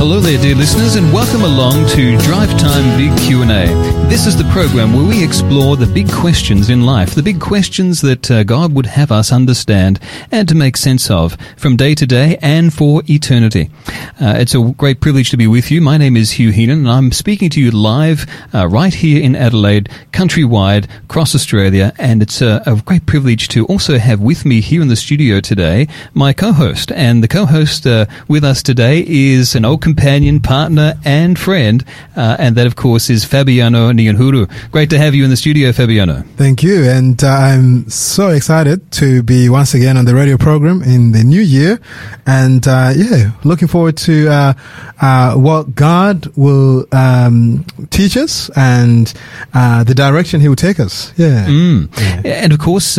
hello there, dear listeners, and welcome along to Drive Time Big Q&A. This is the program where we explore the big questions in life, the big questions that uh, God would have us understand and to make sense of from day to day and for eternity. Uh, it's a great privilege to be with you. My name is Hugh Heenan, and I'm speaking to you live uh, right here in Adelaide, countrywide, across Australia, and it's a, a, great privilege to also have with me here in the studio today my co-host. And the co-host uh, with us today is an old companion, partner, and friend. Uh, and that, of course, is Fabiano Nyahuru. Great to have you in the studio, Fabiano. Thank you. And uh, I'm so excited to be once again on the radio program in the new year. And uh, yeah, looking forward to uh, uh, what God will um, teach us and uh, the direction He will take us. Yeah. Mm. yeah. And of course,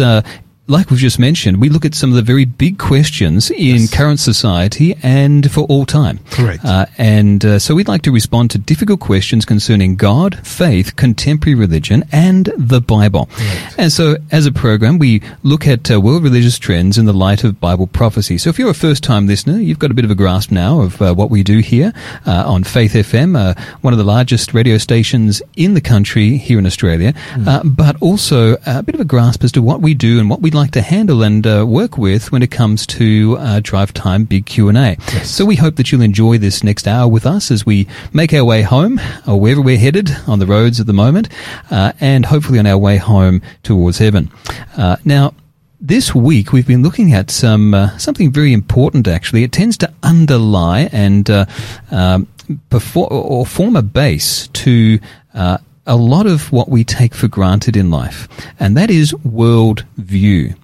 like we've just mentioned, we look at some of the very big questions in yes. current society and for all time. Correct. Uh, and uh, so we'd like to respond to difficult questions concerning God, faith, contemporary religion, and the Bible. Correct. And so as a program, we look at uh, world religious trends in the light of Bible prophecy. So if you're a first time listener, you've got a bit of a grasp now of uh, what we do here uh, on Faith FM, uh, one of the largest radio stations in the country here in Australia, mm. but also a bit of a grasp as to what we do and what we'd like like to handle and uh, work with when it comes to uh, Drive Time Big Q&A. Yes. So we hope that you'll enjoy this next hour with us as we make our way home or wherever we're headed on the roads at the moment uh, and hopefully on our way home towards heaven. Uh, now, this week we've been looking at some uh, something very important. Actually, it tends to underlie and uh, um, perform or form a base to uh, a lot of what we take for granted in life, and that is world view.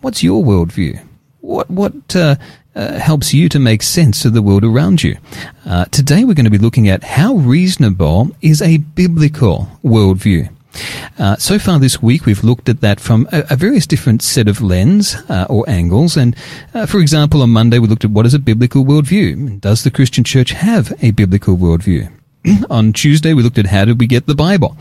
What's your world view? What what uh, uh, helps you to make sense of the world around you? Uh, today, we're going to be looking at how reasonable is a biblical worldview. Uh, so far this week, we've looked at that from a, a various different set of lens uh, or angles. And uh, for example, on Monday, we looked at what is a biblical worldview. Does the Christian church have a biblical worldview? on Tuesday, we looked at how did we get the Bible.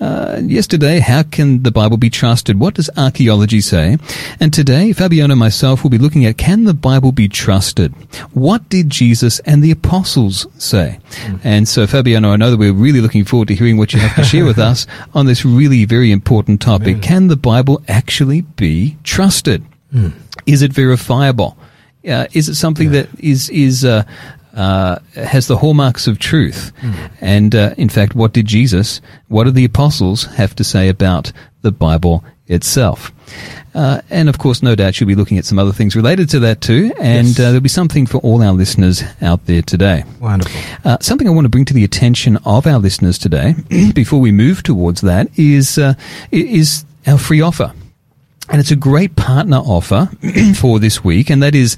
Uh, yesterday, how can the Bible be trusted? What does archaeology say? And today, Fabiano and myself will be looking at can the Bible be trusted? What did Jesus and the apostles say? Mm. And so, Fabiano, I know that we're really looking forward to hearing what you have to share with us on this really very important topic. Amen. Can the Bible actually be trusted? Mm. Is it verifiable? Uh, is it something yeah. that is is uh, uh, has the hallmarks of truth. Mm. And uh, in fact, what did Jesus, what did the apostles have to say about the Bible itself? Uh, and of course, no doubt you'll be looking at some other things related to that too. And yes. Uh, there'll be something for all our listeners out there today. Wonderful. Uh, something I want to bring to the attention of our listeners today, before we move towards that, is uh, is our free offer. And it's a great partner offer for this week, and that is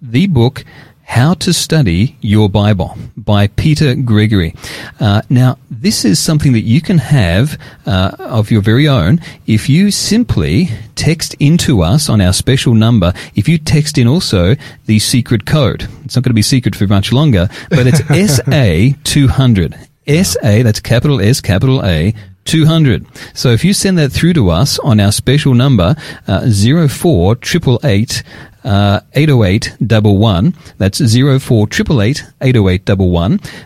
the book how to Study Your Bible by Peter Gregory. Uh, now, this is something that you can have uh, of your very own if you simply text into us on our special number. If you text in also the secret code, it's not going to be secret for much longer, but it's SA200. SA, that's capital S, capital A, 200. So if you send that through to us on our special number, uh, 0488 uh, 80811. That's 0488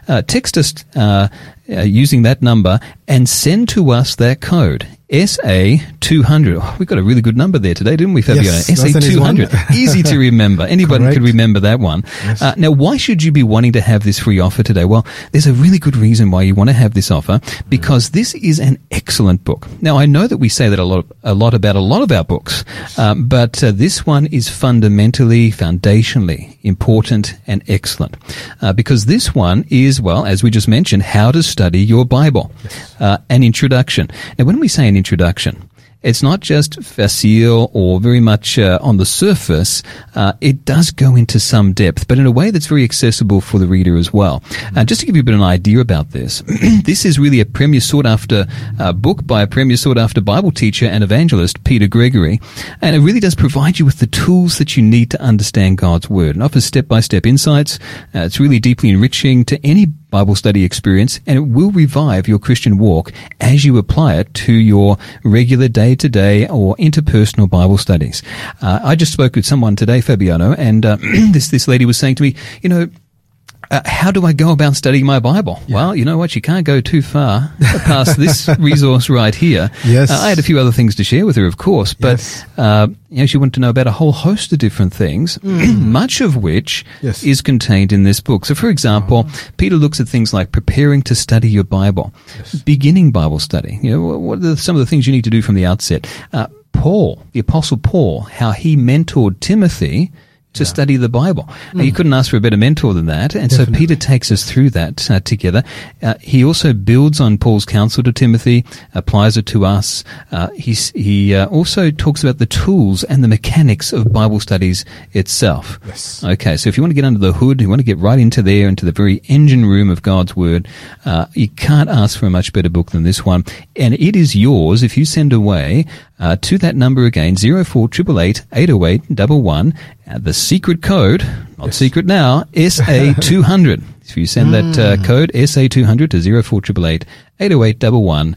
Uh, text us uh, uh, using that number and send to us that code. SA200. Oh, we've got a really good number there today, didn't we, Fabiano? Yes, SA200. Easy to remember. Anybody could remember that one. Yes. Uh, now, why should you be wanting to have this free offer today? Well, there's a really good reason why you want to have this offer because this is an excellent book. Now, I know that we say that a lot, a lot about a lot of our books, um, but uh, this one is fundamentally, foundationally important and excellent uh, because this one is, well, as we just mentioned, how to study your Bible, uh, an introduction. Now, when we say an introduction, it's not just facile or very much uh, on the surface. Uh, it does go into some depth, but in a way that's very accessible for the reader as well. Uh, just to give you a bit of an idea about this, this is really a premier sought after uh, book by a premier sought after Bible teacher and evangelist, Peter Gregory, and it really does provide you with the tools that you need to understand God's Word and offers step by step insights. Uh, it's really deeply enriching to any Bible study experience, and it will revive your Christian walk as you apply it to your regular day to day or interpersonal Bible studies. Uh, I just spoke with someone today, Fabiano, and uh, this this lady was saying to me, you know, uh, how do I go about studying my Bible? Yeah. Well, you know what? You can't go too far past this resource right here. Yes. Uh, I had a few other things to share with her, of course, but Yes. uh, you know, she wanted to know about a whole host of different things, much of which Mm. Yes. is contained in this book. So, for example, Peter looks at things like preparing to study your Bible, beginning Bible study. You know, what are the, some of the things you need to do from the outset? Uh, Paul, the Apostle Paul, how he mentored Timothy to study the Bible. Now, you couldn't ask for a better mentor than that, and so Peter takes us through that uh, together. Uh, he also builds on Paul's counsel to Timothy, applies it to us. Uh, he uh, also talks about the tools and the mechanics of Bible studies itself. Yes. Okay, so if you want to get under the hood, you want to get right into there, into the very engine room of God's Word, uh, you can't ask for a much better book than this one. And it is yours if you send away uh, to that number again, 0488 808 11, uh, the secret code, not secret now, SA200. If you send that uh, code SA200 to 0488 808 11,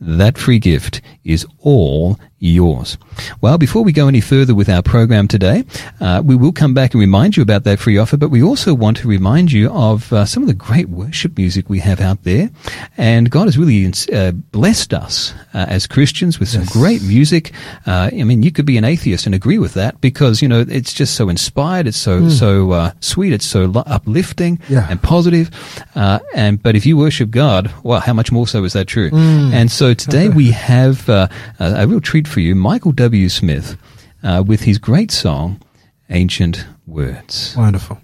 that free gift is all yours. Well, before we go any further with our program today, uh, we will come back and remind you about that free offer, but we also want to remind you of uh, some of the great worship music we have out there. And God has really uh, blessed us uh, as Christians with some great music. Uh, I mean, you could be an atheist and agree with that because, you know, it's just so inspired, it's so, so uh, sweet, it's so lo- uplifting Yeah. and positive. Uh, and but if you worship God, well, how much more so is that true? And so today we have uh, a, a real treat for you, Michael W. Smith, uh, with his great song, "Ancient Words." Wonderful.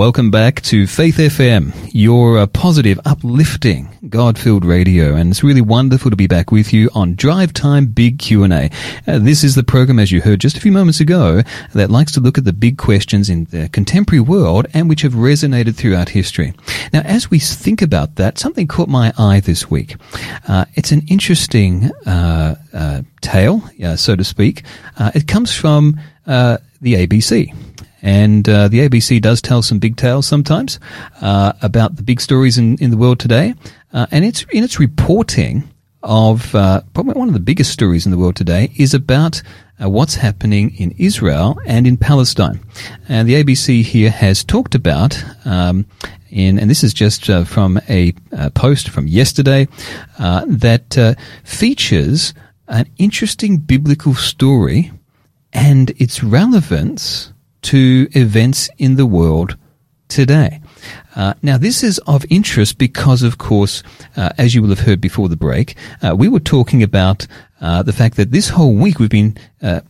Welcome back to Faith FM, your uh, positive, uplifting, God-filled radio, and it's really wonderful to be back with you on Drive Time Big Q&A. Uh, this is the program, as you heard just a few moments ago, that likes to look at the big questions in the contemporary world and which have resonated throughout history. Now, as we think about that, something caught my eye this week. Uh, it's an interesting uh, uh, tale, so to speak. Uh, it comes from the ABC. And uh, the ABC does tell some big tales sometimes uh, about the big stories in, in the world today. Uh, and it's in its reporting of uh, probably one of the biggest stories in the world today is about uh, what's happening in Israel and in Palestine. And the ABC here has talked about, um, in, and this is just uh, from a, a, post from yesterday, that features an interesting biblical story and its relevance to events in the world today. Uh, now, this is of interest because, of course, uh, as you will have heard before the break, uh, we were talking about uh, the fact that this whole week we've been uh,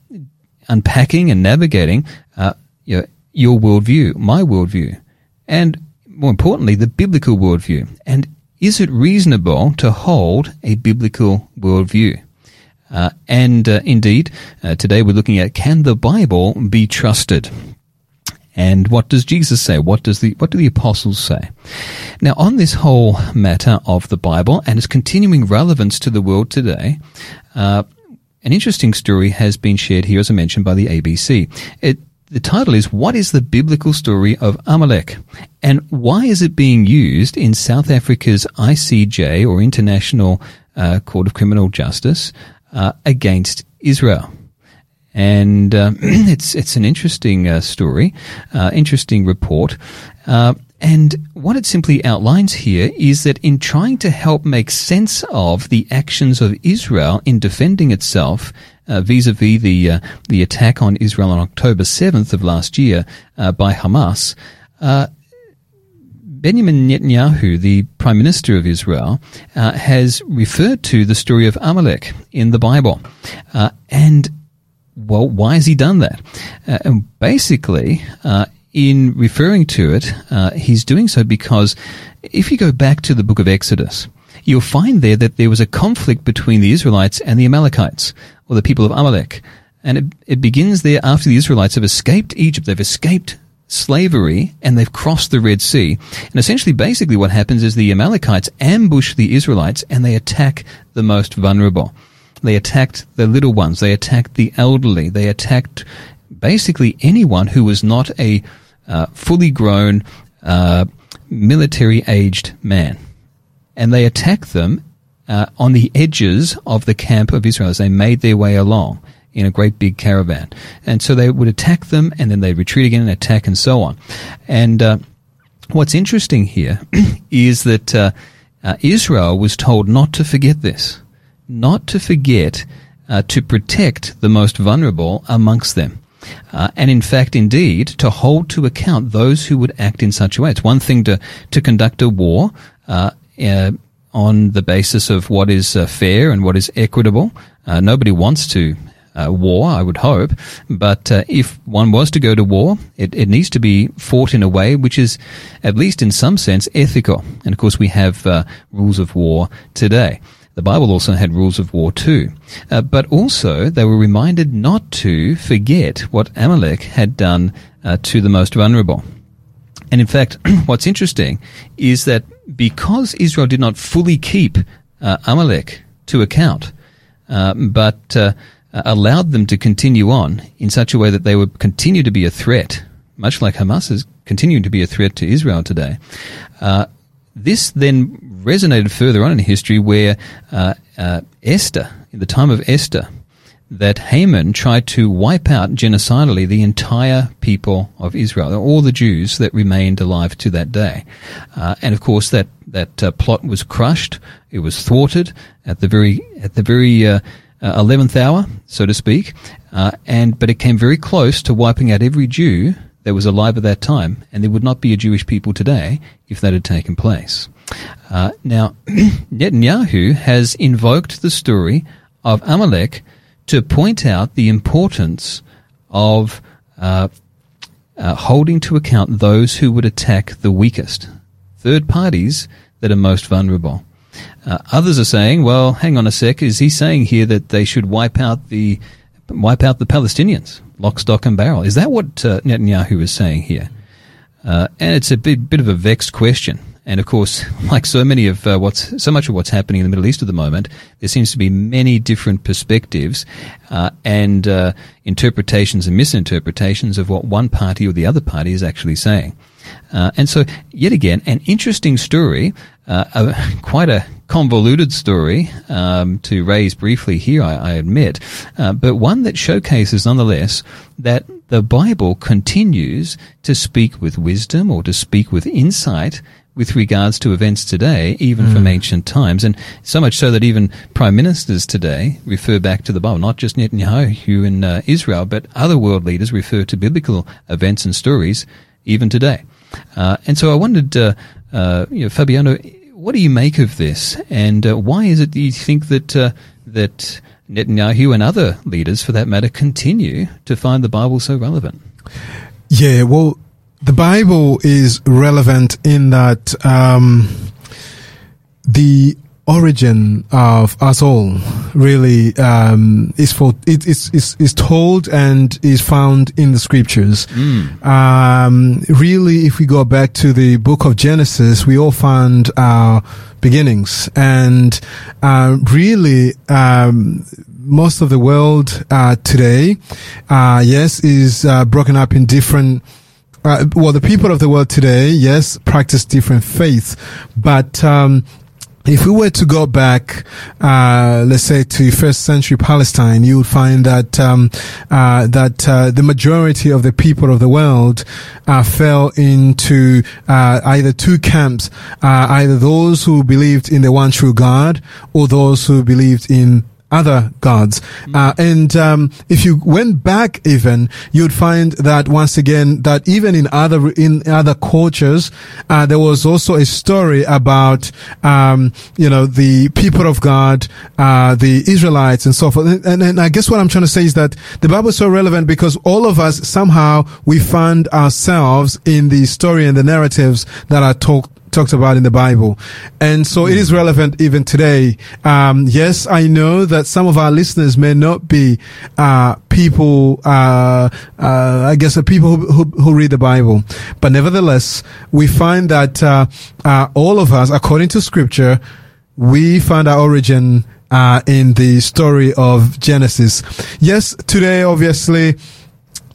unpacking and navigating uh, your, your worldview, my worldview, and more importantly, the biblical worldview. And is it reasonable to hold a biblical worldview? Uh, and uh, indeed, uh, today we're looking at can the Bible be trusted? And what does Jesus say? What does the what do the apostles say? Now, on this whole matter of the Bible and its continuing relevance to the world today, uh, an interesting story has been shared here, as I mentioned, by the ABC. It, the title is "What is the biblical story of Amalek, and why is it being used in South Africa's ICJ or International uh, Court of Criminal Justice uh, against Israel. And uh, it's it's an interesting uh, story, uh, interesting report. Uh, and what it simply outlines here is that in trying to help make sense of the actions of Israel in defending itself vis-a-vis the the attack on Israel on October 7th of last year uh, by Hamas, uh, Benjamin Netanyahu, the Prime Minister of Israel, uh, has referred to the story of Amalek in the Bible. Uh, and, well, why has he done that? Uh, and basically, uh, in referring to it, uh, he's doing so because if you go back to the book of Exodus, you'll find there that there was a conflict between the Israelites and the Amalekites, or the people of Amalek. And it, it begins there after the Israelites have escaped Egypt. They've escaped slavery and they've crossed the Red Sea. And essentially, basically what happens is the Amalekites ambush the Israelites and they attack the most vulnerable. They attacked the little ones. They attacked the elderly. They attacked basically anyone who was not a uh, fully grown, uh, military aged man. And they attacked them uh, on the edges of the camp of Israel as they made their way along in a great big caravan. And so they would attack them and then they'd retreat again and attack and so on. And uh, what's interesting here is that uh, uh, Israel was told not to forget this, not to forget uh, to protect the most vulnerable amongst them. Uh, and in fact, indeed, to hold to account those who would act in such a way. It's one thing to, to conduct a war uh, on the basis of what is fair and what is equitable. nobody wants to uh, war, I would hope. But uh, if one was to go to war, it, it, needs to be fought in a way which is, at least in some sense, ethical. And of course, we have uh, rules of war today. The Bible also had rules of war too. Uh, but also, they were reminded not to forget what Amalek had done uh, to the most vulnerable. And in fact, what's interesting is that because Israel did not fully keep uh, Amalek to account, but allowed them to continue on in such a way that they would continue to be a threat, much like Hamas is continuing to be a threat to Israel today. Uh, this then resonated further on in history where uh, uh Esther, in the time of Esther, that Haman tried to wipe out genocidally the entire people of Israel, all the Jews that remained alive to that day. Uh, and of course, that that uh, plot was crushed. It was thwarted at the very at the very uh, uh, eleventh hour, so to speak, uh, and but it came very close to wiping out every Jew that was alive at that time, and there would not be a Jewish people today if that had taken place. Uh, now, Netanyahu has invoked the story of Amalek to point out the importance of uh, uh, holding to account those who would attack the weakest, third parties that are most vulnerable. Uh, others are saying, well, hang on a sec, is he saying here that they should wipe out the wipe out the Palestinians, lock, stock, and barrel? Is that what uh, Netanyahu is saying here? Uh, and it's a bit, bit of a vexed question. And of course, like so many of uh, what's so much of what's happening in the Middle East at the moment, there seems to be many different perspectives uh, and uh, interpretations and misinterpretations of what one party or the other party is actually saying. Uh, and so, yet again, an interesting story, uh, a, quite a convoluted story um, to raise briefly here, I, I admit, uh, but one that showcases nonetheless that the Bible continues to speak with wisdom or to speak with insight with regards to events today, even mm. from ancient times, and so much so that even prime ministers today refer back to the Bible. Not just Netanyahu in uh, Israel, but other world leaders refer to biblical events and stories even today. Uh, and so I wondered, uh, uh, you know, Fabiano, what do you make of this, and uh, why is it that you think that uh, that Netanyahu and other leaders, for that matter, continue to find the Bible so relevant? Yeah, well, the Bible is relevant in that um, the origin of us all really um, is for it is, is is told and is found in the scriptures. Mm. Um, really, if we go back to the book of Genesis, we all find our beginnings, and uh, really. Um, most of the world uh, today, uh, yes, is uh, broken up in different uh, well, the people of the world today, yes, practice different faiths, but um, if we were to go back, uh, let's say to first century Palestine, you would find that um, uh, that uh, the majority of the people of the world uh, fell into uh, either two camps: uh, either those who believed in the one true God, or those who believed in other gods. Mm. Uh, and um, if you went back even, you'd find that once again that even in other in other cultures, uh, there was also a story about um, you know the people of God, uh, the Israelites, and so forth. And, and, I guess what I'm trying to say is that the Bible is so relevant because all of us somehow we find ourselves in the story and the narratives that are talked talked about in the Bible. And so it is relevant even today. Um, yes, I know that some of our listeners may not be, uh, people, uh, uh, I guess, the people who, who, who, read the Bible. But nevertheless, we find that, uh, uh, all of us, according to scripture, we find our origin, uh, in the story of Genesis. Yes, today, obviously,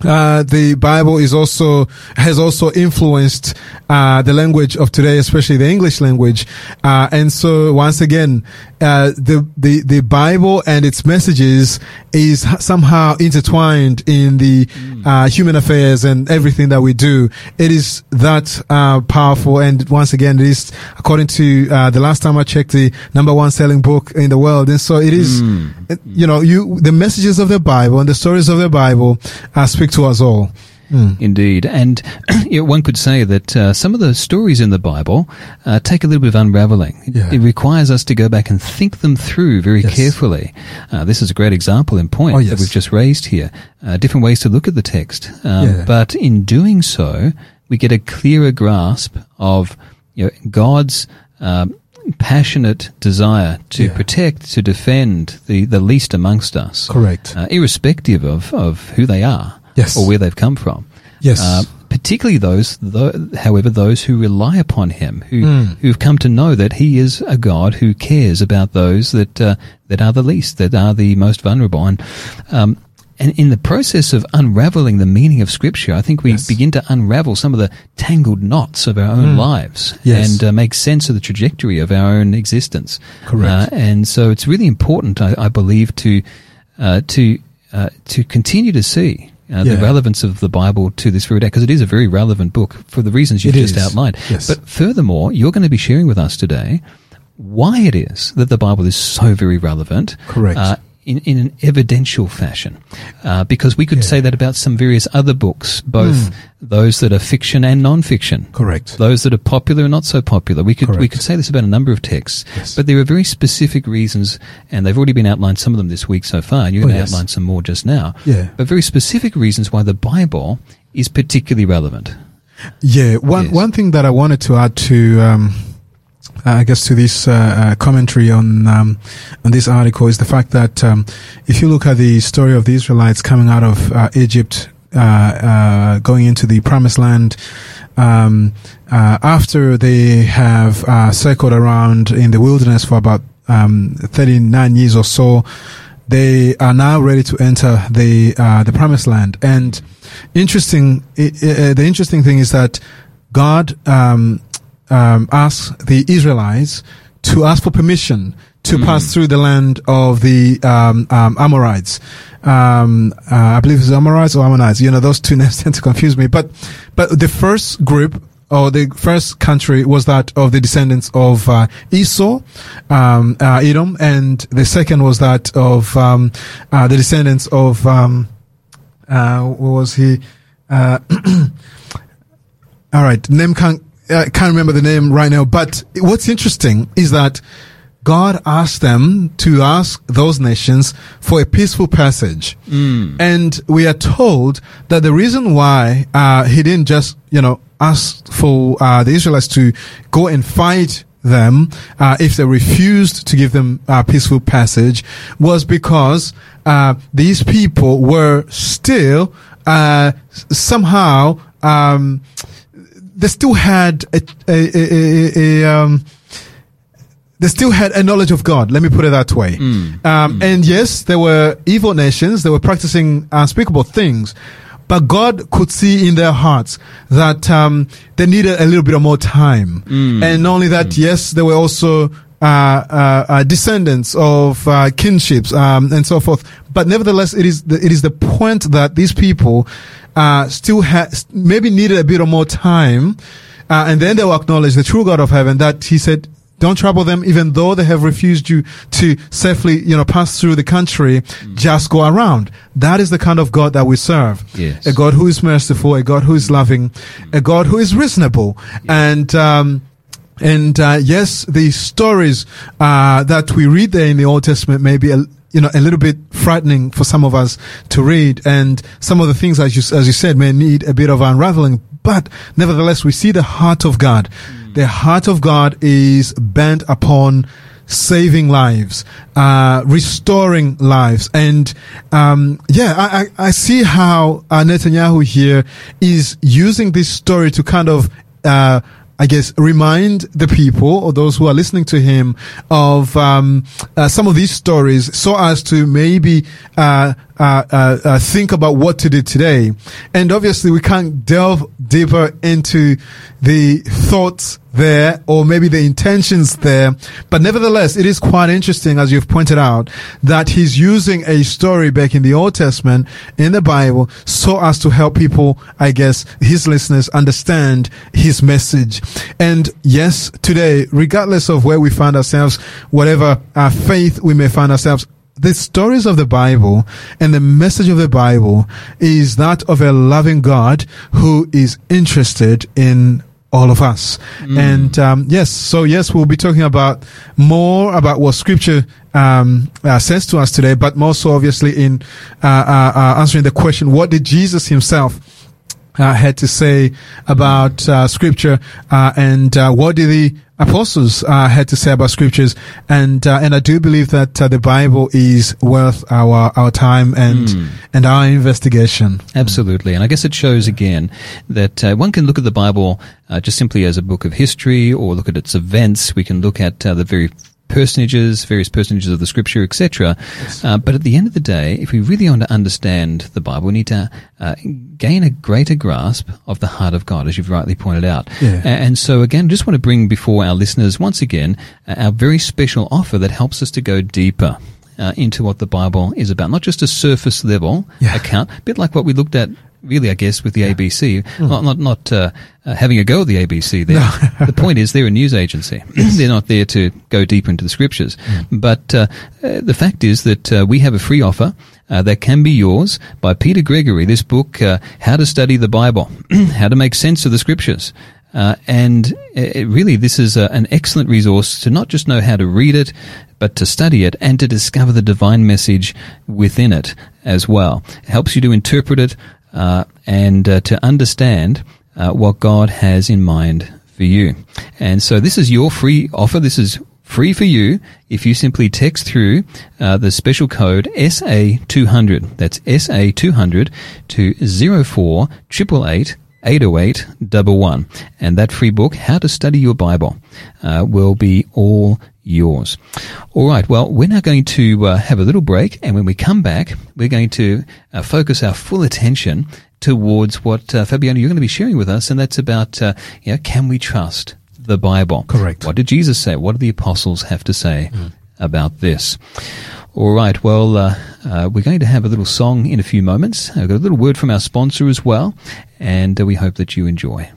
uh, the Bible is also has also influenced uh, the language of today, especially the English language. Uh, and so, once again, uh, the the the Bible and its messages is somehow intertwined in the mm. human affairs and everything that we do. It is that uh, powerful. And once again, it is according to the last time I checked, the number one selling book in the world. And so, it is, mm. you know, you the messages of the Bible and the stories of the Bible speak to us all. Mm. Indeed. And you know, one could say that uh, some of the stories in the Bible uh, take a little bit of unraveling. Yeah. It requires us to go back and think them through very yes. carefully. Uh, this is a great example in point oh, yes. that we've just raised here. Uh, different ways to look at the text. Um, yeah. But in doing so, we get a clearer grasp of you know, God's um, passionate desire to yeah. protect, to defend the, the least amongst us. Correct. Uh, irrespective of, of who they are yes. or where they've come from. Yes. Uh, particularly those, however, those who rely upon Him, who mm. who've come to know that He is a God who cares about those that uh, that are the least, that are the most vulnerable, and um, and in the process of unraveling the meaning of Scripture, I think we yes. begin to unravel some of the tangled knots of our own mm. lives yes. and uh, make sense of the trajectory of our own existence. Correct. Uh, and so it's really important, I, I believe, to uh, to uh, to continue to see uh, yeah. the relevance of the Bible to this very day, because it is a very relevant book for the reasons you've it just is. outlined. Yes. But furthermore, you're going to be sharing with us today why it is that the Bible is so very relevant. Correct. Uh, in, in an evidential fashion. Uh, because we could yeah. say that about some various other books, both mm. those that are fiction and non-fiction. Correct. Those that are popular and not so popular. We could, Correct. we could say this about a number of texts. Yes. But there are very specific reasons, and they've already been outlined, some of them this week so far, and you're oh, going to yes. outline some more just now. Yeah. But very specific reasons why the Bible is particularly relevant. Yeah, one Yes. one thing that I wanted to add to, um, I guess, to this uh, uh, commentary on um, on this article is the fact that um, if you look at the story of the Israelites coming out of uh, Egypt, uh, uh, going into the Promised Land. Um, uh, after they have uh, circled around in the wilderness for about um, 39 years or so, they are now ready to enter the uh, the promised land. And interesting, i- i- uh, the interesting thing is that God um, um, the Israelites to ask for permission to pass through the land of the um, um, Amorites. Um, uh, I believe it's Amorites or Ammonites. You know, those two names tend to confuse me. But but the first group or the first country was that of the descendants of uh, Esau, um, uh, Edom, and the second was that of um, uh, the descendants of um, uh, what was he? Uh, all right, name can't uh, can't remember the name right now. But what's interesting is that God asked them to ask those nations for a peaceful passage, and we are told that the reason why uh, He didn't just you know ask for uh, the Israelites to go and fight them uh, if they refused to give them a peaceful passage was because uh, these people were still uh, somehow um, they still had a, a, a, a, um, they still had a knowledge of God. Let me put it that way. Um, And yes, there were evil nations. They were practicing unspeakable things. But God could see in their hearts that um, they needed a little bit of more time. And not only that, yes, they were also uh, uh, uh, descendants of uh, kinships um, and so forth. But nevertheless, it is the, it is the point that these people uh, still had maybe needed a bit of more time, uh, and then they will acknowledge the true God of heaven. That He said, "Don't trouble them, even though they have refused you to safely, you know, pass through the country. Just go around." That is the kind of God that we serve. Yes. A God who is merciful, a God who is loving, a God who is reasonable, and. Um, and uh, yes, the stories uh, that we read there in the Old Testament may be a, you know a little bit frightening for some of us to read, and some of the things, as you as you said, may need a bit of unraveling. But nevertheless, we see the heart of God. The heart of God is bent upon saving lives, uh, restoring lives. And, um, yeah, I, I, I see how uh, Netanyahu here is using this story to kind of, uh, I guess, remind the people or those who are listening to him of um, uh, some of these stories so as to maybe uh, uh, uh, uh, think about what to do today. And obviously, we can't delve deeper into the thoughts there or maybe the intentions there. But nevertheless, it is quite interesting, as you've pointed out, that he's using a story back in the Old Testament in the Bible so as to help people, I guess, his listeners understand his message. And yes, today, regardless of where we find ourselves, whatever our faith we may find ourselves, the stories of the Bible and the message of the Bible is that of a loving God who is interested in all of us. And um, yes, so yes, we'll be talking about more about what Scripture um, uh, says to us today, but more so obviously in uh, uh, uh, answering the question, what did Jesus himself had to say about uh, scripture uh, and uh, what did the apostles uh, had to say about scriptures and uh, and I do believe that uh, the Bible is worth our our time and and our investigation. Absolutely. And I guess it shows again that uh, one can look at the Bible uh, just simply as a book of history or look at its events. We can look at uh, the very personages, various personages of the scripture, etc. Uh, but at the end of the day, if we really want to understand the Bible, we need to uh, gain a greater grasp of the heart of God, as you've rightly pointed out. Yeah. And so again, just want to bring before our listeners once again uh, our very special offer that helps us to go deeper. Uh, into what the Bible is about, not just a surface level Yeah. account, a bit like what we looked at really, I guess, with the ABC. Not not not uh, uh, having a go at the ABC. There, the point is they're a news agency. they're not there to go deeper into the scriptures. But uh, uh, the fact is that uh, we have a free offer. Uh, that can be yours by Peter Gregory. This book, uh, How to Study the Bible, How to Make Sense of the Scriptures. Uh, and uh, really, this is uh, an excellent resource to not just know how to read it, but to study it and to discover the divine message within it as well. It helps you to interpret it. Uh, and uh, to understand uh, what God has in mind for you. And so this is your free offer. This is free for you if you simply text through uh, the special code SA200. That's SA200 to 04 888 808 11. And that free book, How to Study Your Bible, uh, will be all yours. All right. Well, we're now going to uh, have a little break. And when we come back, we're going to uh, focus our full attention towards what, uh, Fabiano, you're going to be sharing with us. And that's about, uh, you know, can we trust the Bible? Correct. What did Jesus say? What do the apostles have to say mm. about this? All right. Well, uh, uh, we're going to have a little song in a few moments. I've got a little word from our sponsor as well, and uh, we hope that you enjoy.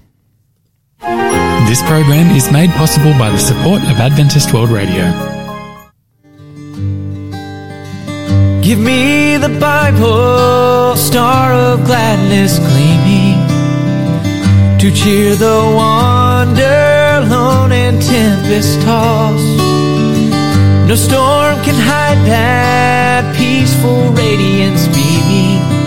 This program is made possible by the support of Adventist World Radio. Give me the Bible, star of gladness gleaming, to cheer the wander, lone and tempest tossed no storm can hide that peaceful radiance beaming.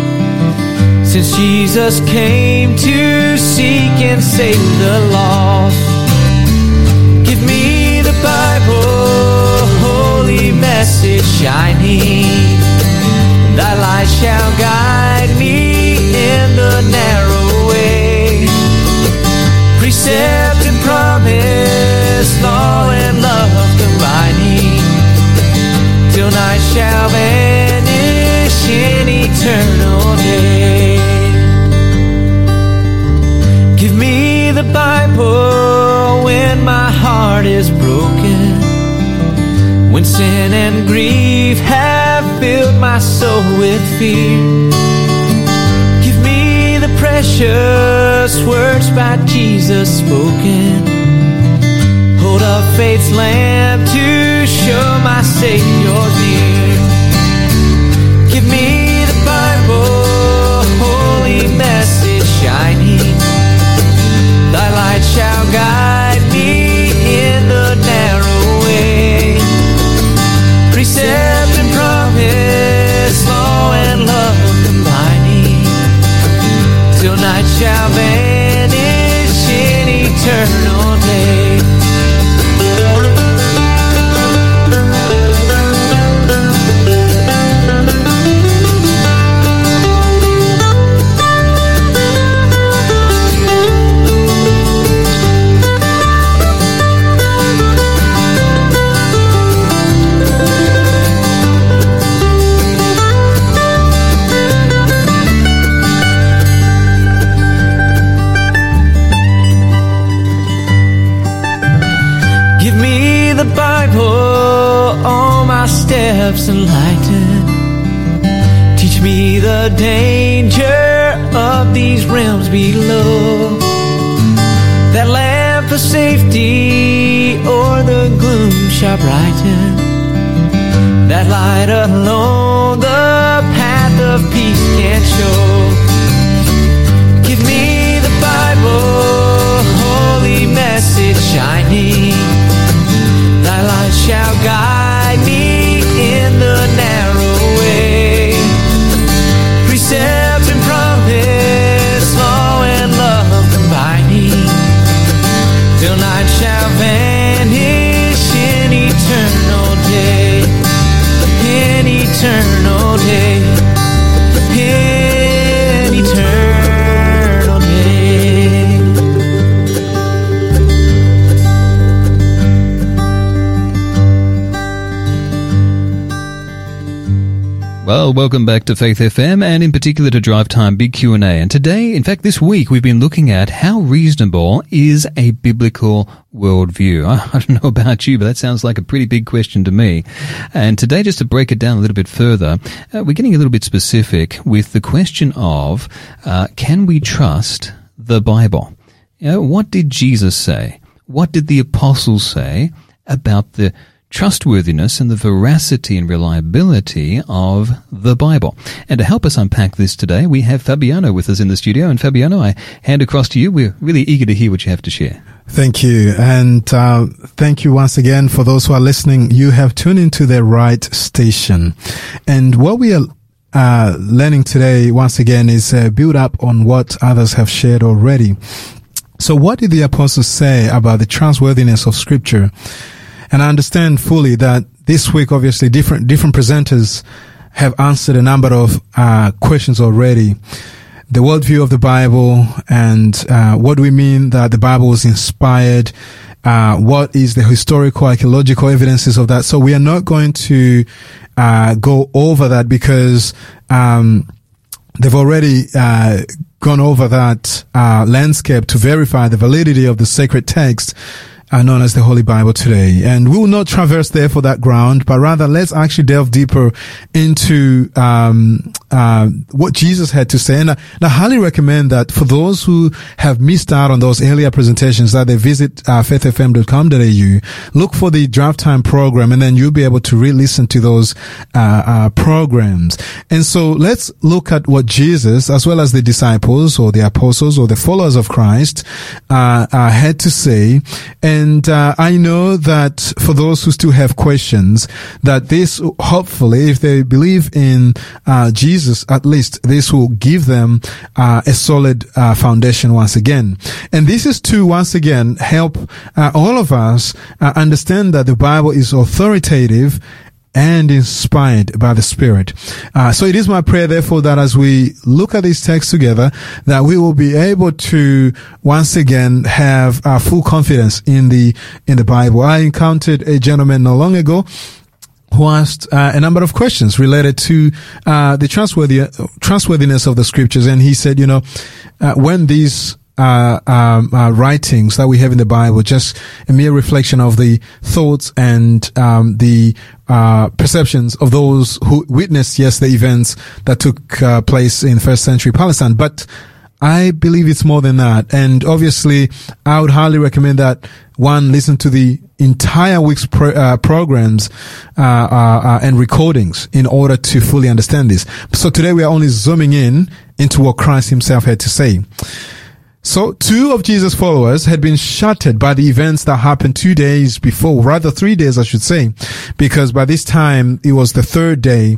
Since Jesus came to seek and save the lost. Give me the Bible, holy message shining. Thy light shall guide me in the narrow way. Precept and promise, law and love combining till night shall vanish in eternal day. The Bible when my heart is broken, when sin and grief have filled my soul with fear. Give me the precious words by Jesus spoken hold up faith's lamp to show my Savior near. Give me the Bible, guide me in the narrow way. Precept and promise, law and love combining, till night shall vanish in eternal day. Well, welcome back to Faith FM and in particular to Drive Time Big Q&A. And today, in fact, this week we've been looking at how reasonable is a biblical worldview. I don't know about you, but that sounds like a pretty big question to me. And today, just to break it down a little bit further, uh, we're getting a little bit specific with the question of, uh, can we trust the Bible? You know, what did Jesus say? What did the apostles say about the trustworthiness and the veracity and reliability of the Bible. And to help us unpack this today, we have Fabiano with us in the studio. And Fabiano, I hand across to you. We're really eager to hear what you have to share. Thank you. And uh, thank you once again for those who are listening. You have tuned into the right station. And what we are uh, learning today, once again, is uh, build up on what others have shared already. So what did the apostles say about the trustworthiness of scripture? And I understand fully that this week, obviously, different, different presenters have answered a number of, uh, questions already. The worldview of the Bible and, uh, what we mean that the Bible was inspired? Uh, what is the historical archaeological evidences of that? So we are not going to, uh, go over that because, um, they've already uh, gone over that uh, landscape to verify the validity of the sacred text uh, known as the Holy Bible today. And we will not traverse there for that ground, but rather let's actually delve deeper into um, uh, what Jesus had to say. And I, and I highly recommend that for those who have missed out on those earlier presentations, that they visit uh, faithfm.com.au, look for the Drive Time program, and then you'll be able to re-listen to those uh, uh, programs. And so let's look at what Jesus, as well as the disciples or the apostles or the followers of Christ, uh, uh, had to say. And uh, I know that for those who still have questions, that this hopefully, if they believe in uh, Jesus, at least this will give them uh, a solid uh, foundation once again. And this is to once again help uh, all of us uh, understand that the Bible is authoritative and inspired by the Spirit. Uh, so it is my prayer, therefore, that as we look at these texts together, that we will be able to once again have uh, full confidence in the in the Bible. I encountered a gentleman not long ago who asked uh, a number of questions related to uh, the trustworthiness of the scriptures, and he said, you know, uh, when these uh, um, uh, writings that we have in the Bible, just a mere reflection of the thoughts and um, the uh, perceptions of those who witnessed, yes, the events that took uh, place in first century Palestine. But I believe it's more than that. And obviously, I would highly recommend that one listen to the entire week's pro- uh, programs uh, uh, uh, and recordings in order to fully understand this. So today we are only zooming in into what Christ himself had to say. So two of Jesus' followers had been shattered by the events that happened two days before, rather three days, I should say, because by this time it was the third day.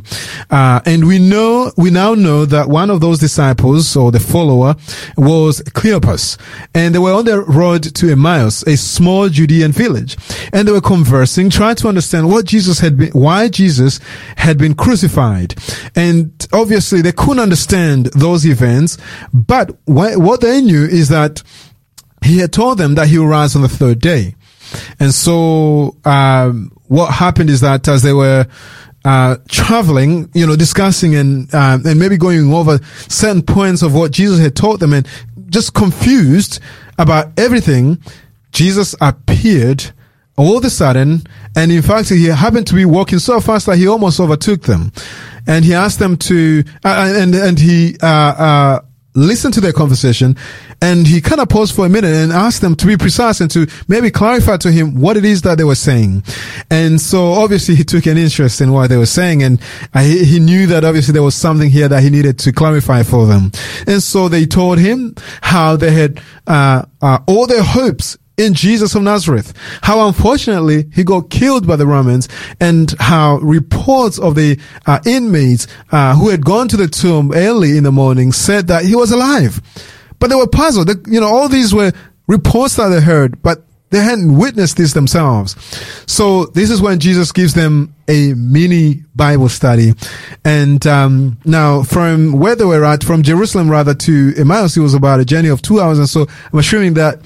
Uh, and we know, we now know that one of those disciples or the follower was Cleopas. And they were on their road to Emmaus, a small Judean village. And they were conversing, trying to understand what Jesus had been, why Jesus had been crucified. And obviously they couldn't understand those events, but wh- what they knew is that he had told them that he will rise on the third day. And so, um, what happened is that as they were, uh, traveling, you know, discussing and, um, and maybe going over certain points of what Jesus had taught them and just confused about everything, Jesus appeared all of a sudden, and in fact, he happened to be walking so fast that he almost overtook them. And he asked them to, uh, and, and he, uh, uh, listened to their conversation and he kind of paused for a minute and asked them to be precise and to maybe clarify to him what it is that they were saying. And so obviously he took an interest in what they were saying and he, he knew that obviously there was something here that he needed to clarify for them. And so they told him how they had, uh, uh, all their hopes in Jesus of Nazareth. How unfortunately he got killed by the Romans and how reports of the uh, inmates uh, who had gone to the tomb early in the morning said that he was alive. But they were puzzled. They, you know, all these were reports that they heard, but they hadn't witnessed this themselves. So this is when Jesus gives them a mini Bible study. And um, now from where they were at, from Jerusalem rather to Emmaus, it was about a journey of two hours. And so I'm assuming that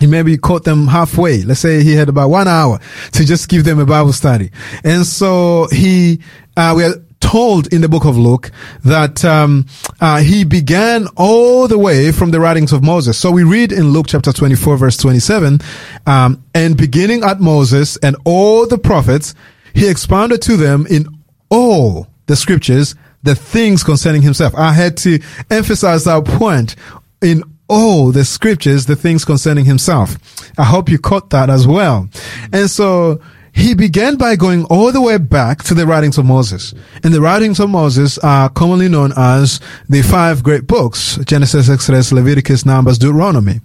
he maybe caught them halfway. Let's say he had about one hour to just give them a Bible study. And so he, uh, we are told in the book of Luke that, um, uh, he began all the way from the writings of Moses. So we read in Luke chapter 24 verse 27, um, and beginning at Moses and all the prophets, he expounded to them in all the scriptures the things concerning himself. I had to emphasize that point in all the scriptures, the things concerning himself. I hope you caught that as well. And so he began by going all the way back to the writings of Moses. And the writings of Moses are commonly known as the five great books, Genesis, Exodus, Leviticus, Numbers, Deuteronomy.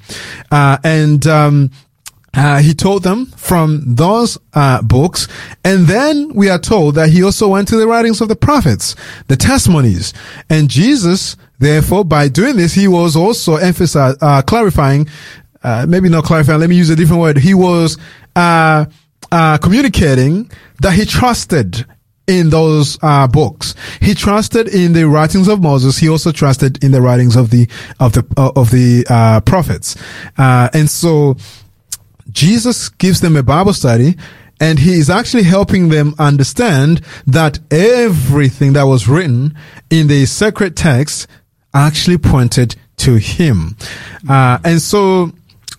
Uh, and, um, uh, he told them from those uh, books, and then we are told that he also went to the writings of the prophets, the testimonies, and Jesus, therefore, by doing this, he was also emphasizing, uh, clarifying, uh, maybe not clarifying. Let me use a different word. He was uh, uh, communicating that he trusted in those uh, books. He trusted in the writings of Moses. He also trusted in the writings of the of the uh, of the uh, prophets. Uh, and so Jesus gives them a Bible study and he is actually helping them understand that everything that was written in the sacred text actually pointed to him. Uh, and so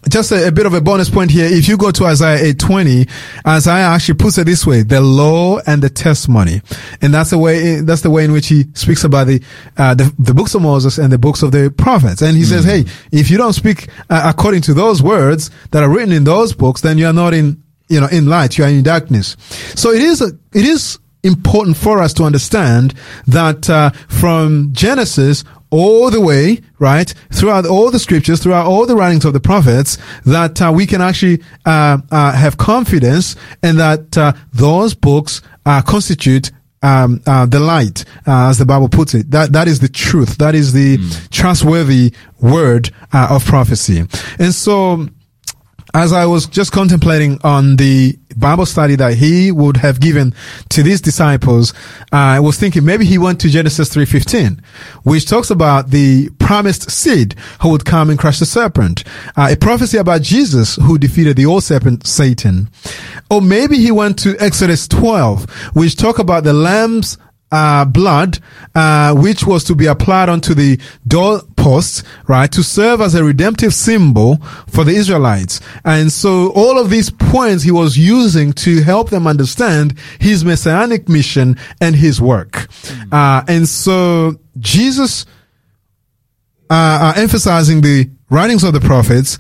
just a, a, bit of a bonus point here. If you go to Isaiah 8:20, Isaiah actually puts it this way: the law and the testimony, and that's the way. That's the way in which he speaks about the uh, the, the, books of Moses and the books of the prophets. And he mm. says, "Hey, if you don't speak uh, according to those words that are written in those books, then you are not in you know in light. You are in darkness." So it is a, it is important for us to understand that uh, from Genesis all the way, right, throughout all the scriptures, throughout all the writings of the prophets, that uh, we can actually uh, uh, have confidence and that uh, those books uh, constitute um, uh, the light, as the Bible puts it. That that is the truth. That is the mm. trustworthy word of prophecy. And so as I was just contemplating on the Bible study that he would have given to these disciples, I was thinking maybe he went to Genesis 3.15, which talks about the promised seed who would come and crush the serpent. Uh, a prophecy about Jesus who defeated the old serpent, Satan. Or maybe he went to Exodus 12, which talk about the lamb's uh, blood, uh, which was to be applied onto the doorposts, right, to serve as a redemptive symbol for the Israelites. And so all of these points he was using to help them understand his messianic mission and his work. Mm-hmm. Uh, and so Jesus, uh, uh, emphasizing the writings of the prophets,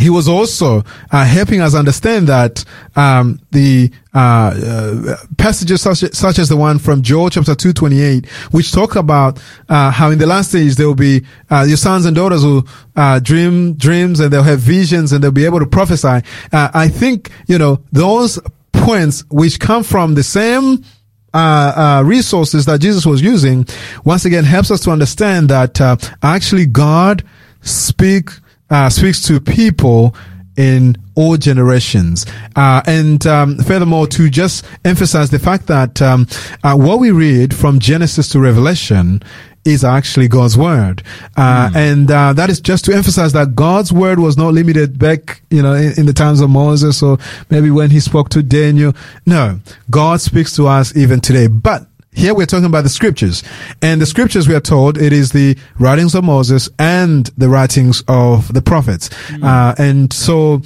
he was also uh, helping us understand that um, the uh, uh, passages such, such as the one from Joel chapter two twenty eight, which talk about uh, how in the last days there will be uh, your sons and daughters will uh, dream dreams and they'll have visions and they'll be able to prophesy. I think you know those points which come from the same uh, uh, resources that Jesus was using, once again helps us to understand that uh, actually God speak uh, speaks to people in all generations. Uh, and um, furthermore, to just emphasize the fact that um, uh, what we read from Genesis to Revelation is actually God's word. Uh, mm. and, uh, that is just to emphasize that God's word was not limited back, you know, in, in, the times of Moses or maybe when he spoke to Daniel. No, God speaks to us even today. But here we're talking about the scriptures. And the scriptures we are told it is the writings of Moses and the writings of the prophets. Mm. Uh, and so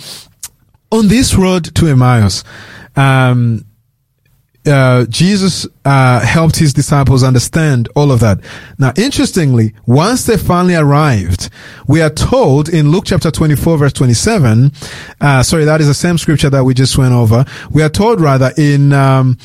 on this road to Emmaus, um, uh, Jesus uh, helped his disciples understand all of that. Now, interestingly, once they finally arrived, we are told in Luke chapter 24, verse 27. Uh, sorry, that is the same scripture that we just went over. We are told rather in um,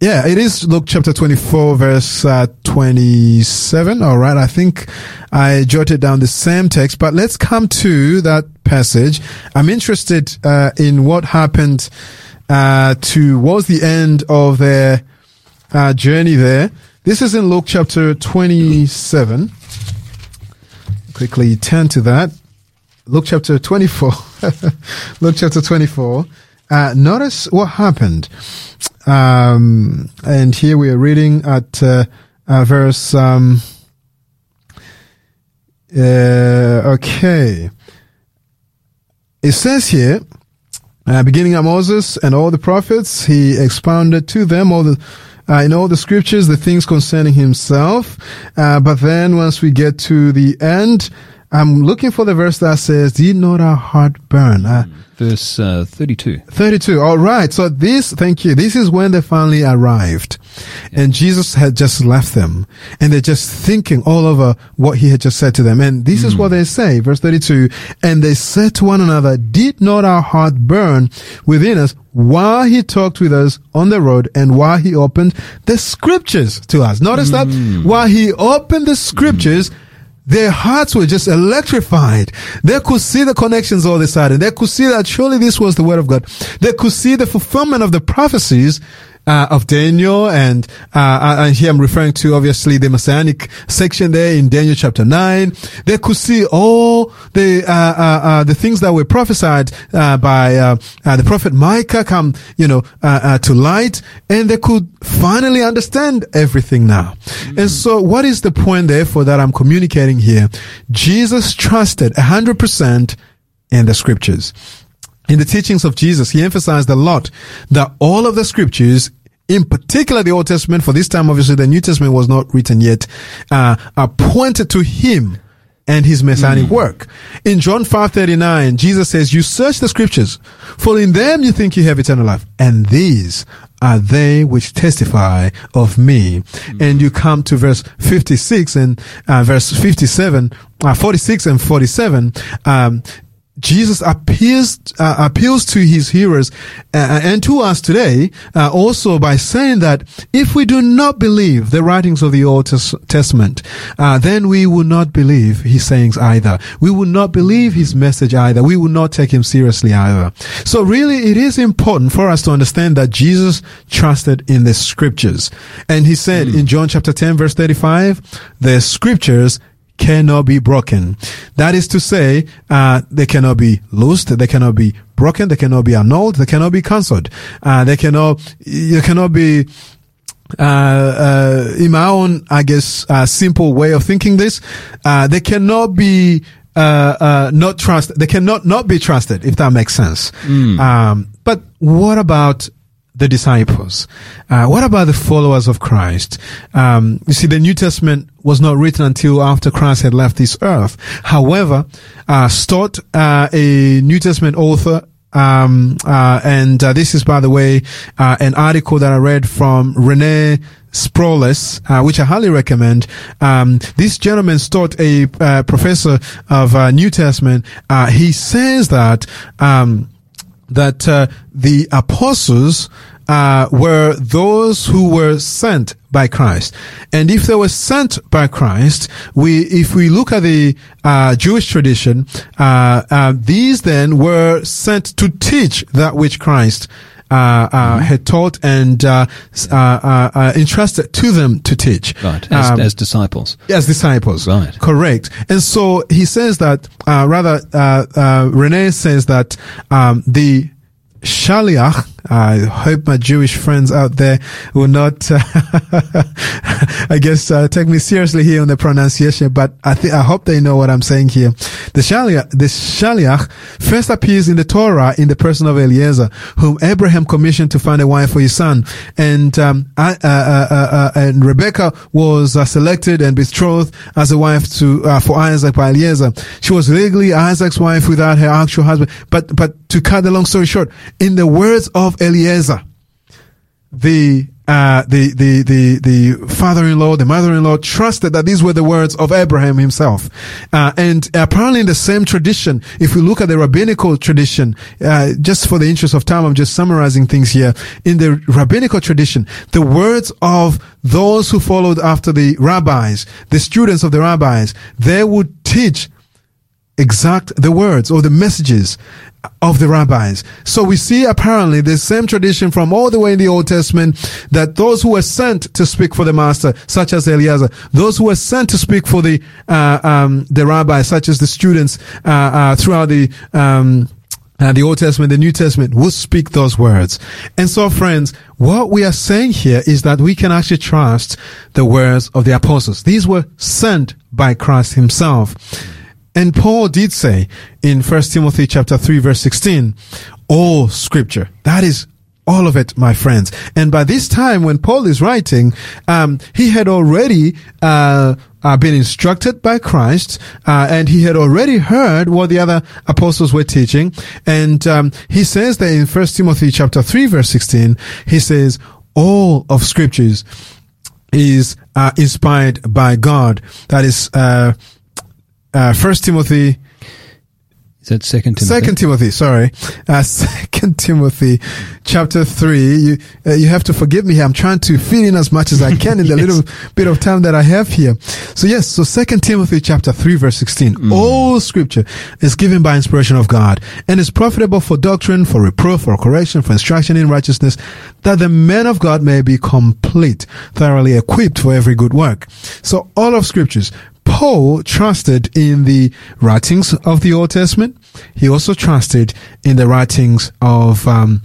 yeah, it is Luke chapter 24 verse uh, 27. All right. I think I jotted down the same text, but let's come to that passage. I'm interested uh, in what happened uh, towards the end of their uh, journey there. This is in Luke chapter 27. Quickly turn to that. Luke chapter 24. Luke chapter 24. Uh, notice what happened. Um, and here we are reading at uh, uh, verse. Um, uh, okay. It says here, uh, beginning of Moses and all the prophets, he expounded to them all the uh, in all the scriptures the things concerning himself. Uh, but then once we get to the end, I'm looking for the verse that says, "Did not our heart burn?" Uh, Verse uh, 32. 32. All right. So this, thank you. This is when they finally arrived, and Jesus had just left them, and they're just thinking all over what he had just said to them. And this mm. is what they say, verse 32. And they said to one another, "Did not our heart burn within us while he talked with us on the road and while he opened the scriptures to us?" Notice mm. that while he opened the scriptures. Mm their hearts were just electrified. They could see the connections all of a sudden. They could see that surely this was the word of God. They could see the fulfillment of the prophecies uh, of Daniel, and uh, and here I'm referring to obviously the messianic section there in Daniel chapter nine. They could see all the uh, uh, uh, the things that were prophesied uh, by uh, uh, the prophet Micah come, you know, uh, uh, to light, and they could finally understand everything now. And so, what is the point, therefore, that I'm communicating here? Jesus trusted hundred percent in the scriptures in the teachings of Jesus, he emphasized a lot that all of the scriptures, in particular the Old Testament, for this time obviously the New Testament was not written yet, uh, are pointed to him and his messianic work. In John 5:39, Jesus says, "You search the scriptures, for in them you think you have eternal life, and these are they which testify of me." And you come to verse 56 and uh, verse 57, uh, 46 and 47. Um, Jesus appeals uh, appeals to his hearers uh, and to us today uh, also by saying that if we do not believe the writings of the Old Tes- Testament, uh, then we will not believe his sayings either. We will not believe his message either. We will not take him seriously either. So really, it is important for us to understand that Jesus trusted in the scriptures, and he said in John chapter ten verse thirty five, the scriptures cannot be broken. That is to say, uh, they cannot be loosed, they cannot be broken, they cannot be annulled, they cannot be cancelled. Uh, they cannot, you cannot be, uh, uh, in my own, I guess, uh, simple way of thinking this, uh, they cannot be, uh, uh, not trust, they cannot not be trusted, if that makes sense. Um, but what about the disciples? Uh, what about the followers of Christ? Um, you see, the New Testament was not written until after Christ had left this earth. However, uh, Stott, uh, a New Testament author, um, uh, and uh, this is, by the way, uh, an article that I read from Rene Sproles, uh, which I highly recommend. Um, this gentleman, Stott, a uh, professor of uh, New Testament, uh, he says that um, that uh, the apostles uh, were those who were sent by Christ, and if they were sent by Christ, we if we look at the uh, Jewish tradition, uh, uh, these then were sent to teach that which Christ. Uh, uh, had taught and uh, uh, uh, uh, entrusted to them to teach, Right, as, Um, as disciples. as disciples. Right. Correct. And so he says that, uh, rather, uh, uh, Rene says that, um, the Shaliach, I hope my Jewish friends out there will not, I guess, uh, take me seriously here on the pronunciation, but I think, I hope they know what I'm saying here. The Shaliach, the Shaliach first appears in the Torah in the person of Eliezer, whom Abraham commissioned to find a wife for his son. And, um, uh, uh, uh, uh, and Rebecca was uh, selected and betrothed as a wife to, for Isaac by Eliezer. She was legally Isaac's wife without her actual husband. But, but to cut the long story short, in the words of Eliezer, the uh, the the the the father-in-law, the mother-in-law trusted that these were the words of Abraham himself, uh, and apparently in the same tradition. If we look at the rabbinical tradition, uh, just for the interest of time, I'm just summarizing things here. In the rabbinical tradition, the words of those who followed after the rabbis, the students of the rabbis, they would teach exact the words or the messages of the rabbis. So we see apparently the same tradition from all the way in the Old Testament that those who were sent to speak for the master, such as Eliezer, those who were sent to speak for the uh, um, the rabbis, such as the students uh, uh, throughout the um, uh, the Old Testament, the New Testament will speak those words. And so, friends, what we are saying here is that we can actually trust the words of the apostles. These were sent by Christ himself. And Paul did say in 1 Timothy chapter 3 verse 16, all scripture, that is all of it, my friends. And by this time, when Paul is writing, um, he had already uh, uh, been instructed by Christ, uh, and he had already heard what the other apostles were teaching. And um, he says that in First Timothy chapter three, verse sixteen, he says, "All of scriptures is uh, inspired by God." That is uh, First Timothy. Is that Second Timothy? Second Timothy, sorry, uh, Second Timothy, chapter three. You uh, you have to forgive me here. I'm trying to fit in as much as I can in the Yes. little bit of time that I have here. So yes, so Second Timothy, chapter three, verse sixteen. Mm. All Scripture is given by inspiration of God and is profitable for doctrine, for reproof, for correction, for instruction in righteousness, that the man of God may be complete, thoroughly equipped for every good work. So all of Scriptures. Paul trusted in the writings of the Old Testament. He also trusted in the writings of um,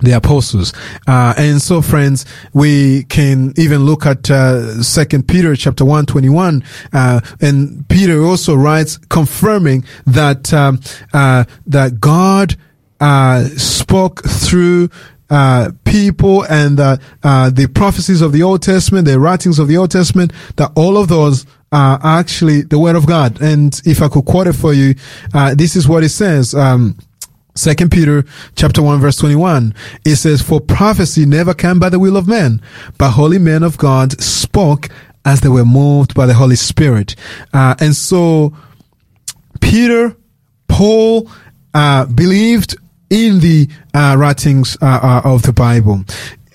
the apostles. Uh, and so, friends, we can even look at uh, Second Peter chapter one twenty one, uh, and Peter also writes confirming that um, uh, that God uh, spoke through uh, people and uh, the prophecies of the Old Testament, the writings of the Old Testament, that all of those are actually the Word of God. And if I could quote it for you, uh, this is what it says. Um, Second Peter chapter 1 verse 21. It says, For prophecy never came by the will of man, but holy men of God spoke as they were moved by the Holy Spirit. Uh, and so Peter, Paul, uh, believed in the uh, writings uh, uh, of the Bible.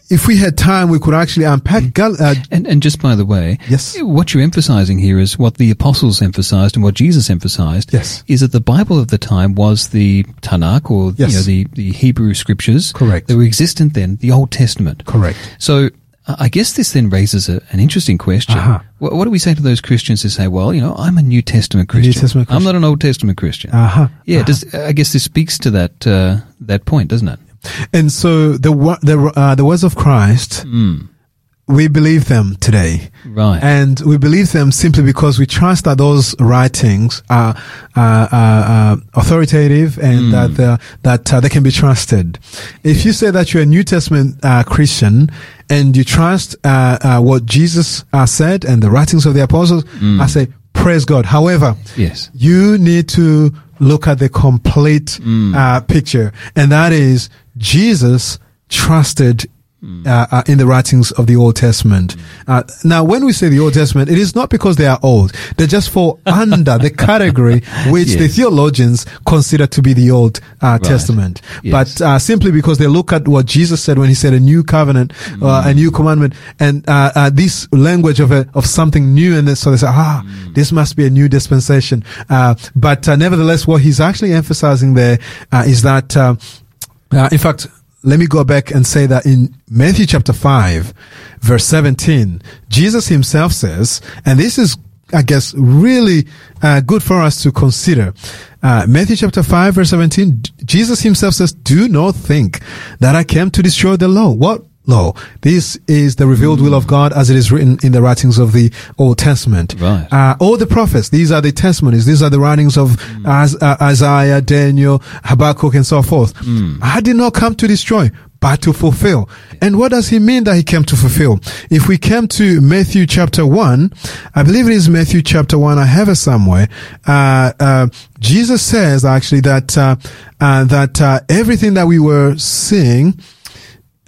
If we had time, we could actually unpack Gal- uh, And, and just by the way, Yes. what you're emphasizing here is what the apostles emphasized and what Jesus emphasized. Yes. Is that the Bible of the time was the Tanakh or Yes. you know, the, the Hebrew scriptures. Correct. That were existent then, the Old Testament. Correct. So I guess this then raises a, an interesting question. Uh-huh. What, what do we say to those Christians who say, well, you know, I'm a New Testament New Christian. I'm not an Old Testament Christian. Uh-huh. Yeah, Uh-huh. does, I guess this speaks to that, uh, that point, doesn't it? And so the the uh, the words of Christ, we believe them today, Right. and we believe them simply because we trust that those writings are uh, uh, uh, authoritative and that uh, that uh, they can be trusted. If you say that you're a New Testament uh, Christian and you trust uh, uh, what Jesus uh, said and the writings of the apostles, I say praise God. However, Yes. you need to look at the complete uh, picture, and that is Jesus trusted. Uh, uh, in the writings of the Old Testament. Uh, now, when we say the Old Testament, it is not because they are old. They just fall under the category which the theologians consider to be the Old uh, Testament. Yes. But uh, simply because they look at what Jesus said when he said a new covenant, uh, a new commandment, and uh, uh, this language of a, of something new, and so they say, ah, this must be a new dispensation. Uh, but uh, nevertheless, what he's actually emphasizing there uh, is that, uh, in fact, let me go back and say that in Matthew chapter 5, verse 17, Jesus himself says, and this is, I guess, really uh, good for us to consider. Uh, Matthew chapter 5, verse 17, Jesus himself says, Do not think that I came to destroy the law. What law? This is the revealed will of God as it is written in the writings of the Old Testament. Right. Uh, all the prophets, these are the testimonies, these are the writings of As- uh, Isaiah, Daniel, Habakkuk, and so forth. I did not come to destroy, but to fulfill. And what does he mean that he came to fulfill? If we came to Matthew chapter 1, I believe it is Matthew chapter 1, I have it somewhere, uh, uh, Jesus says actually that, uh, uh, that, uh, everything that we were seeing,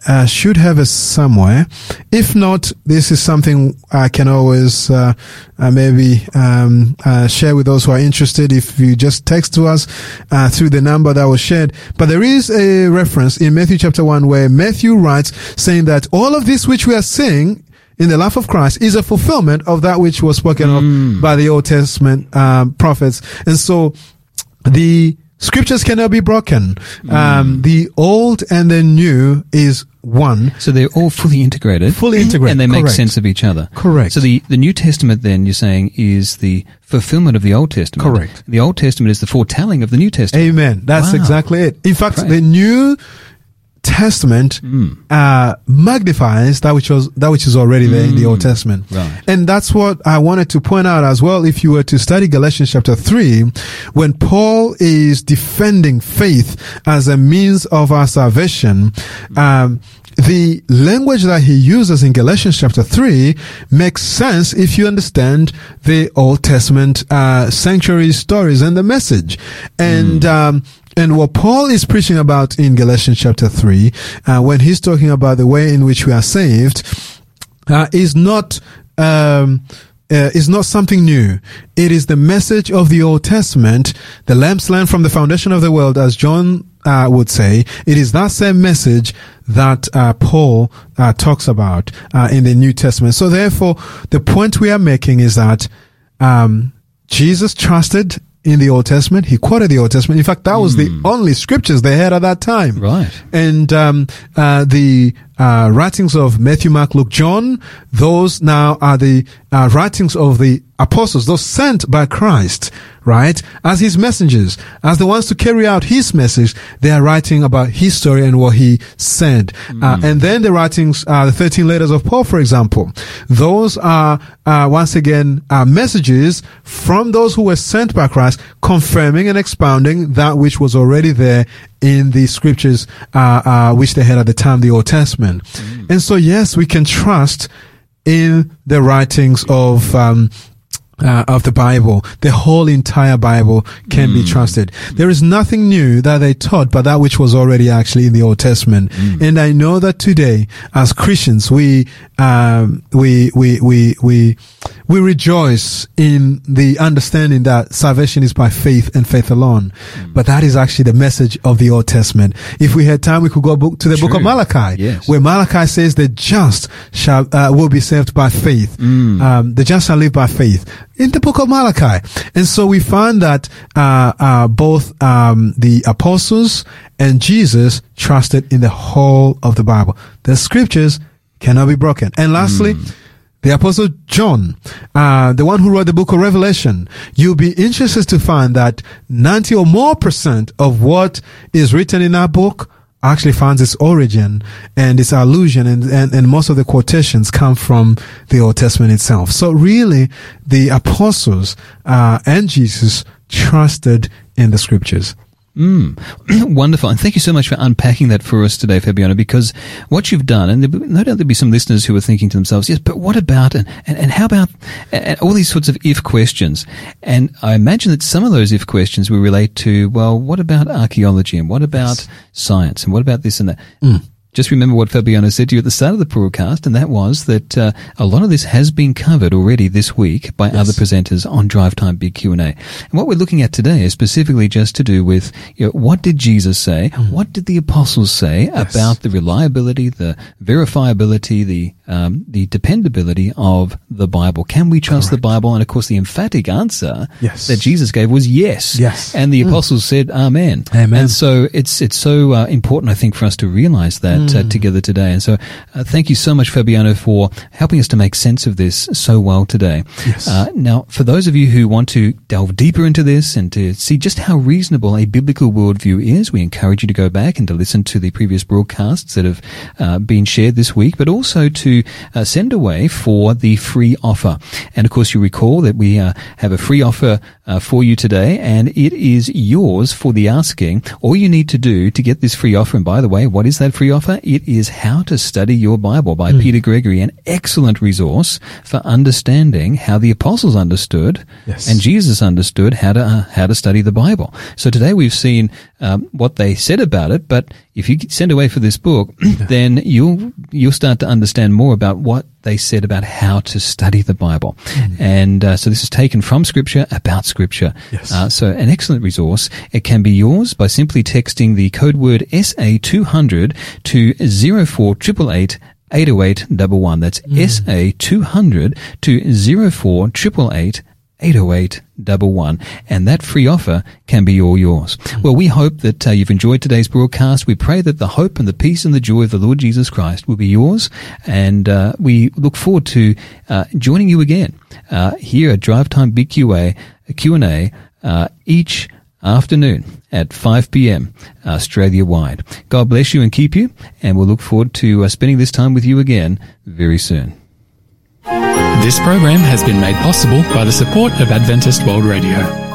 uh, should have it somewhere. If not, this is something I can always uh, uh, maybe um, uh, share with those who are interested. If you just text to us uh, through the number that was shared, but there is a reference in Matthew chapter one where Matthew writes saying that all of this which we are seeing in the life of Christ is a fulfillment of that which was spoken of by the Old Testament um, prophets, and so the scriptures cannot be broken. Um, the old and the new is one. So they're all fully integrated. Fully integrated, And they make correct. sense of each other. Correct. So the, the New Testament then, you're saying, is the fulfillment of the Old Testament. Correct. The Old Testament is the foretelling of the New Testament. Amen. That's Wow. exactly it. In fact, Right. the New Testament uh, magnifies that which was that which is already there in the Old Testament, Right. and that's what I wanted to point out as well. If you were to study Galatians chapter three, when Paul is defending faith as a means of our salvation, um, the language that he uses in Galatians chapter 3 makes sense if you understand the Old Testament uh, sanctuary stories and the message. And um, and what Paul is preaching about in Galatians chapter 3, uh, when he's talking about the way in which we are saved, uh, is not um, uh, is not something new. It is the message of the Old Testament, the lamb slain from the foundation of the world, as John uh, would say. It is that same message that uh, Paul uh, talks about uh, in the New Testament. So, therefore, the point we are making is that um, Jesus trusted in the Old Testament. He quoted the Old Testament. In fact, that was the only scriptures they had at that time. Right. And um, uh, the uh, writings of Matthew, Mark, Luke, John, those now are the uh, writings of the apostles, those sent by Christ, right? As his messengers, as the ones to carry out his message, they are writing about his story and what he said. Uh, and then the writings, uh, the 13 letters of Paul, for example, those are, uh, once again, uh, messages from those who were sent by Christ, confirming and expounding that which was already there in the scriptures, uh, uh, which they had at the time, the Old Testament. And so, yes, we can trust in the writings of, um, uh, of the Bible, the whole entire Bible can be trusted. There is nothing new that they taught, but that which was already actually in the Old Testament. And I know that today, as Christians, we, um, we, we, we, we, we rejoice in the understanding that salvation is by faith and faith alone. But that is actually the message of the Old Testament. If we had time, we could go book, to the book of Malachi, Yes. where Malachi says the just shall uh, will be saved by faith. Um, the just shall live by faith. In the book of Malachi, and so we find that uh, uh, both um, the apostles and Jesus trusted in the whole of the Bible. The scriptures cannot be broken. And lastly. The apostle John, uh, the one who wrote the book of Revelation, you'll be interested to find that 90 or more percent of what is written in that book actually finds its origin and its allusion and, and, and most of the quotations come from the Old Testament itself. So really, the apostles, uh, and Jesus trusted in the scriptures. Mm. Wonderful. And thank you so much for unpacking that for us today, Fabiano, because what you've done, and no doubt there'll be some listeners who are thinking to themselves, yes, but what about, and, and, and how about, and all these sorts of if questions. And I imagine that some of those if questions will relate to, well, what about archaeology and what about science and what about this and that? Just remember what Fabiano said to you at the start of the broadcast, and that was that uh, a lot of this has been covered already this week by other presenters on Drive Time Big Q and A. And what we're looking at today is specifically just to do with you know, what did Jesus say, what did the apostles say about the reliability, the verifiability, the um, the dependability of the Bible. Can we trust the Bible? And of course, the emphatic answer Yes. that Jesus gave was yes. Yes. And the apostles said, Amen. Amen. And so it's it's so uh, important, I think, for us to realize that uh, together today. And so, uh, thank you so much, Fabiano, for helping us to make sense of this so well today. Yes. Uh, now, for those of you who want to delve deeper into this and to see just how reasonable a biblical worldview is, we encourage you to go back and to listen to the previous broadcasts that have uh, been shared this week, but also to uh, send away for the free offer. And of course, you recall that we uh, have a free offer uh, for you today, and it is yours for the asking. All you need to do to get this free offer, and by the way, what is that free offer? It is How to Study Your Bible by Peter Gregory, an excellent resource for understanding how the apostles understood Yes. and Jesus understood how to uh, how to study the Bible. So today we've seen um, what they said about it, but if you send away for this book, then you'll you'll start to understand more about what they said about how to study the Bible. And uh, so this is taken from Scripture about Scripture. Yes. Uh, so an excellent resource. It can be yours by simply texting the code word SA200 to 04888 80811. That's SA200 to 04888 80811 and that free offer can be all yours. Well, we hope that uh, you've enjoyed today's broadcast. We pray that the hope and the peace and the joy of the Lord Jesus Christ will be yours and uh, we look forward to uh, joining you again uh, here at Drive Time Big QA, uh, each afternoon at 5 p.m. Australia wide. God bless you and keep you and we'll look forward to uh, spending this time with you again very soon. This program has been made possible by the support of Adventist World Radio.